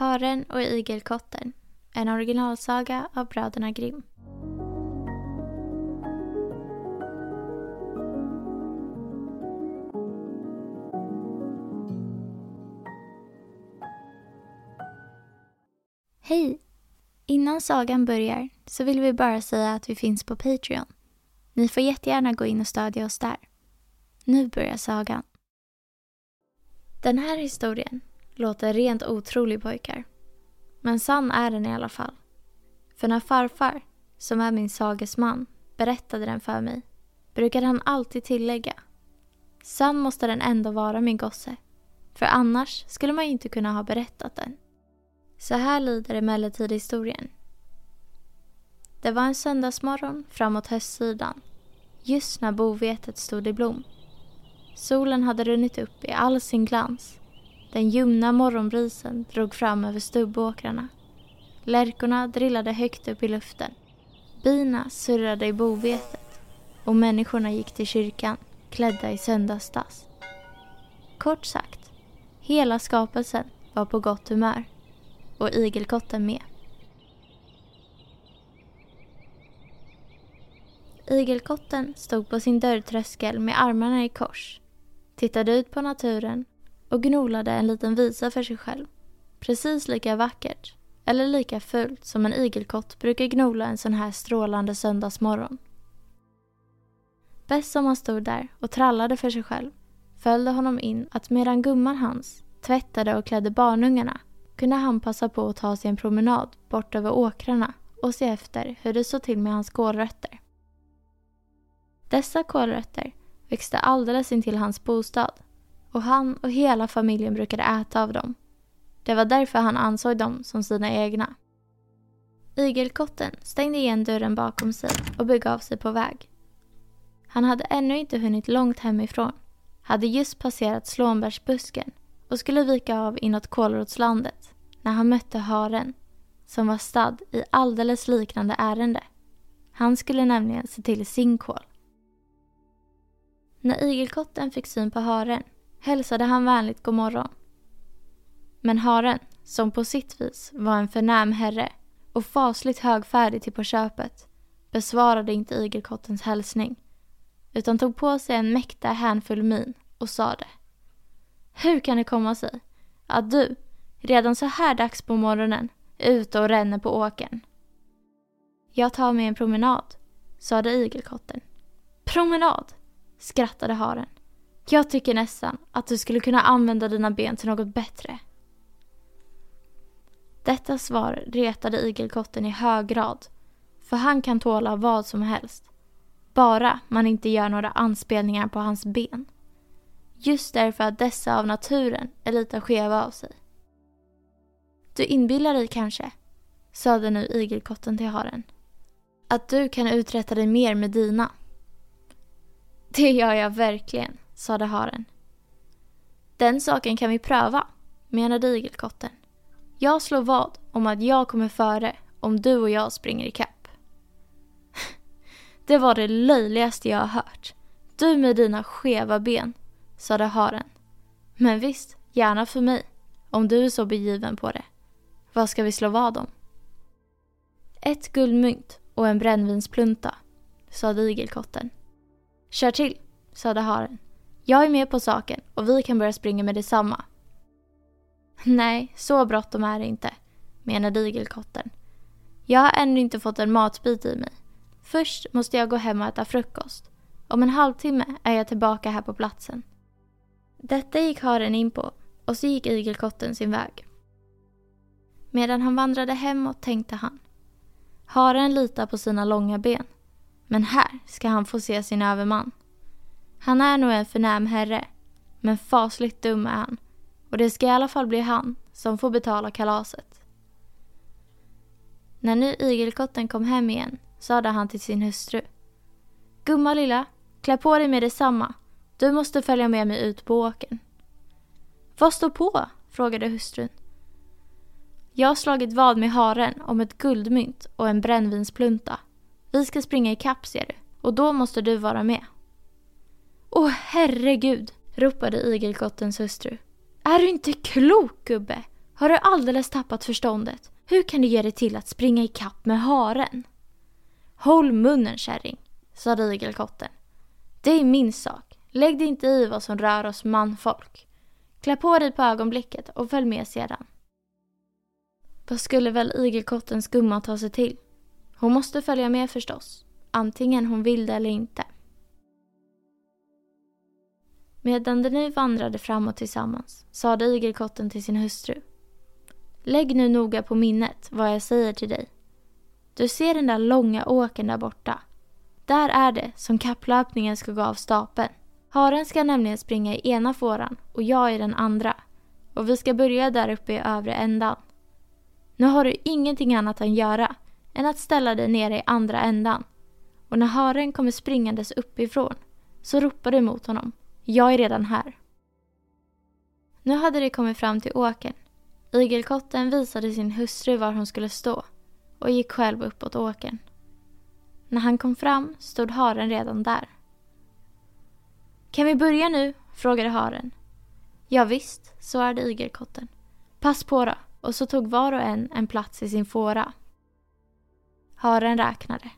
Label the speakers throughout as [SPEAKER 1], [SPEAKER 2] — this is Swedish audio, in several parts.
[SPEAKER 1] Haren och igelkotten. En originalsaga av bröderna Grimm. Hej! Innan sagan börjar så vill vi bara säga att vi finns på Patreon. Ni får jättegärna gå in och stödja oss där. Nu börjar sagan. Den här historien låter rent otrolig pojkar. Men sann är den i alla fall. För när farfar, som är min sagesman, berättade den för mig brukade han alltid tillägga Sann måste den ändå vara min gosse. För annars skulle man ju inte kunna ha berättat den. Så här lyder emellertid historien. Det var en söndagsmorgon framåt höstsidan. Just när bovetet stod i blom. Solen hade runnit upp i all sin glans. Den ljumna morgonbrisen drog fram över stubbåkrarna. Lärkorna drillade högt upp i luften. Bina surrade i bovetet och människorna gick till kyrkan klädda i söndagsdass. Kort sagt, hela skapelsen var på gott humör och igelkotten med. Igelkotten stod på sin dörrtröskel med armarna i kors, tittade ut på naturen och gnolade en liten visa för sig själv. Precis lika vackert, eller lika fult som en igelkott brukar gnola en sån här strålande söndagsmorgon. Bäst som han stod där och trallade för sig själv följde honom in att medan gumman hans tvättade och klädde barnungarna kunde han passa på att ta sig en promenad bort över åkrarna och se efter hur det såg till med hans kålrötter. Dessa kålrötter växte alldeles intill hans bostad och han och hela familjen brukade äta av dem. Det var därför han ansåg dem som sina egna. Igelkotten stängde igen dörren bakom sig och begav sig på väg. Han hade ännu inte hunnit långt hemifrån, hade just passerat slånbärsbusken och skulle vika av inåt kålrotslandet när han mötte haren som var stadd i alldeles liknande ärende. Han skulle nämligen se till sin kål. När igelkotten fick syn på haren hälsade han vänligt god morgon. Men haren, som på sitt vis var en förnäm herre och fasligt högfärdig till på köpet, besvarade inte igelkottens hälsning utan tog på sig en mäkta hänfull min och sade Hur kan det komma sig att du, redan så här dags på morgonen, är ute och ränner på åkern? Jag tar mig en promenad, sade igelkotten. Promenad? skrattade haren. Jag tycker nästan att du skulle kunna använda dina ben till något bättre. Detta svar retade igelkotten i hög grad, för han kan tåla vad som helst. Bara man inte gör några anspelningar på hans ben. Just därför att dessa av naturen är lite skeva av sig. Du inbillar dig kanske, sade nu igelkotten till haren, att du kan uträtta dig mer med dina. Det gör jag verkligen, sade haren. Den saken kan vi pröva, menade igelkotten. Jag slår vad om att jag kommer före om du och jag springer i. Det var det löjligaste jag har hört. Du med dina skeva ben, sade haren. Men visst, gärna för mig, om du är så begiven på det. Vad ska vi slå vad om? Ett guldmynt och en brännvinsplunta, sade igelkotten. Kör till, sade haren. Jag är med på saken och vi kan börja springa med detsamma. Nej, så bråttom är det inte, menade igelkotten. Jag har ännu inte fått en matbit i mig. Först måste jag gå hem och äta frukost. Om en halvtimme är jag tillbaka här på platsen. Detta gick haren in på och så gick igelkotten sin väg. Medan han vandrade hemåt tänkte han. Haren litar på sina långa ben. Men här ska han få se sin överman. Han är nog en förnäm herre, men fasligt dum är han. Och det ska i alla fall bli han som får betala kalaset. När nu igelkotten kom hem igen sade han till sin hustru. Gumma lilla, klä på dig med detsamma. Du måste följa med mig ut på åkern. Vad står på? frågade hustrun. Jag har slagit vad med haren om ett guldmynt och en brännvinsplunta. Vi ska springa i kapp ser du, och då måste du vara med. Åh herregud, ropade igelkottens hustru. Är du inte klok gubbe? Har du alldeles tappat förståndet? Hur kan du ge dig till att springa ikapp med haren? Håll munnen kärring, sade igelkotten. Det är min sak. Lägg dig inte i vad som rör oss manfolk. Klä på dig på ögonblicket och följ med sedan. Vad skulle väl igelkottens gumma ta sig till? Hon måste följa med förstås, antingen hon vill det eller inte. Medan de nu vandrade framåt tillsammans sade igelkotten till sin hustru. Lägg nu noga på minnet vad jag säger till dig. Du ser den där långa åken där borta. Där är det som kapplöpningen ska gå av stapeln. Haren ska nämligen springa i ena fåran och jag i den andra. Och vi ska börja där uppe i övre ändan. Nu har du ingenting annat att göra än att ställa dig nere i andra ändan. Och när haren kommer springandes uppifrån så ropar du mot honom. Jag är redan här. Nu hade de kommit fram till åken. Igelkotten visade sin hustru var hon skulle stå och gick själv uppåt åken. När han kom fram stod haren redan där. Kan vi börja nu? frågade haren. Ja, visst, svarade igelkotten. Pass på då. Och så tog var och en en plats i sin fåra. Haren räknade.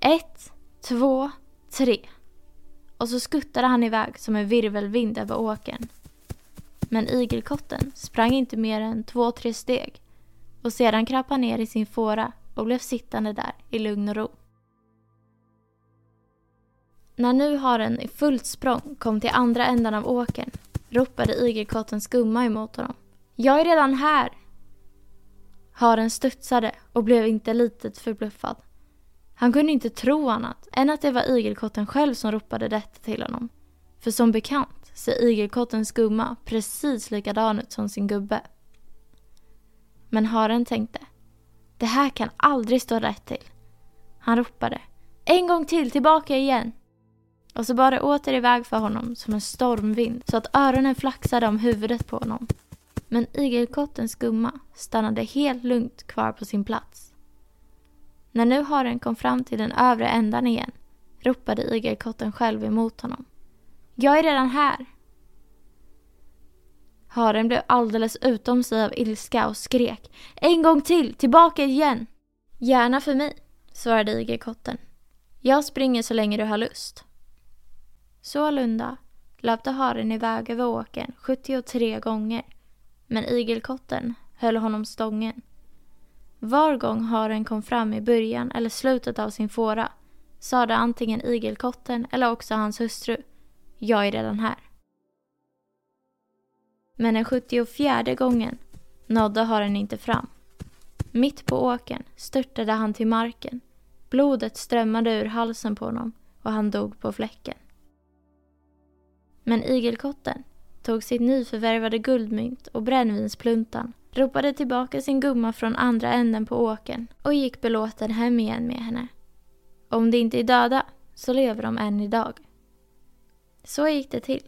[SPEAKER 1] Ett, två, tre. Och så skuttade han iväg som en virvelvind över åken. Men igelkotten sprang inte mer än två, tre steg och sedan kröp han ner i sin fåra och blev sittande där i lugn och ro. När nu haren i fullt språng kom till andra ändan av åkern ropade igelkottens gumma emot honom. Jag är redan här! Haren studsade och blev inte litet förbluffad. Han kunde inte tro annat än att det var igelkotten själv som ropade detta till honom. För som bekant ser igelkottens gumma precis likadan ut som sin gubbe. Men haren tänkte, det här kan aldrig stå rätt till. Han ropade, en gång till, tillbaka igen! Och så bar det åter iväg för honom som en stormvind så att öronen flaxade om huvudet på honom. Men igelkottens gumma stannade helt lugnt kvar på sin plats. När nu haren kom fram till den övre ändan igen ropade igelkotten själv emot honom. Jag är redan här! Haren blev alldeles utom sig av ilska och skrek. En gång till, tillbaka igen! Gärna för mig, svarade igelkotten. Jag springer så länge du har lust. Sålunda löpte haren iväg över åken 73 gånger. Men igelkotten höll honom stången. Var gång haren kom fram i början eller slutet av sin fåra sade antingen igelkotten eller också hans hustru. Jag är redan här. Men den 74 gången nådde haren inte fram. Mitt på åken störtade han till marken. Blodet strömmade ur halsen på honom och han dog på fläcken. Men igelkotten tog sitt nyförvärvade guldmynt och brännvinspluntan, ropade tillbaka sin gumma från andra änden på åken och gick belåten hem igen med henne. Om de inte är döda så lever de än idag. Så gick det till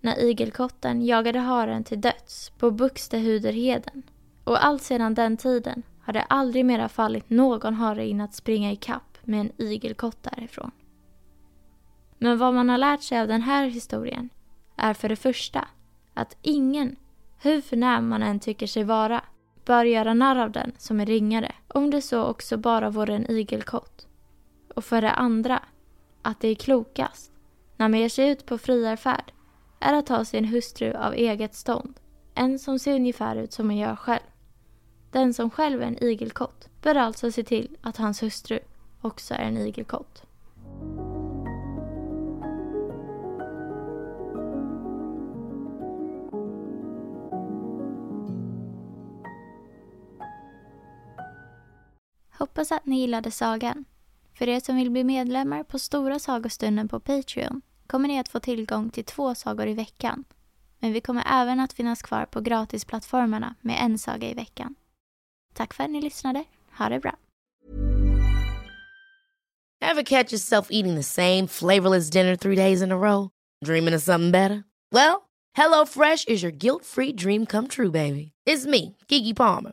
[SPEAKER 1] när igelkotten jagade haren till döds på Buxtehuderheden. Och allt sedan den tiden har det aldrig mera fallit någon hare in att springa i kapp med en igelkott därifrån. Men vad man har lärt sig av den här historien är för det första att ingen, hur förnäm man än tycker sig vara, bör göra narr av den som är ringare, om det så också bara vore en igelkott. Och för det andra, att det är klokast, när man ger sig ut på friarfärd, är att ha sin hustru av eget stånd, en som ser ungefär ut som man gör själv. Den som själv är en igelkott bör alltså se till att hans hustru också är en igelkott. Hoppas att ni gillade sagan. För er som vill bli medlemmar på Stora sagostunden på Patreon kommer ni att få tillgång till två sagor i veckan. Men vi kommer även att finnas kvar på gratisplattformarna med en saga i veckan. Tack för att ni lyssnade. Ha det bra.
[SPEAKER 2] Have catch yourself eating the same flavorless dinner three days in a row? Dreaming of something better? Well, hello fresh is your guilt free dream come true baby. It's me, Gigi Palmer.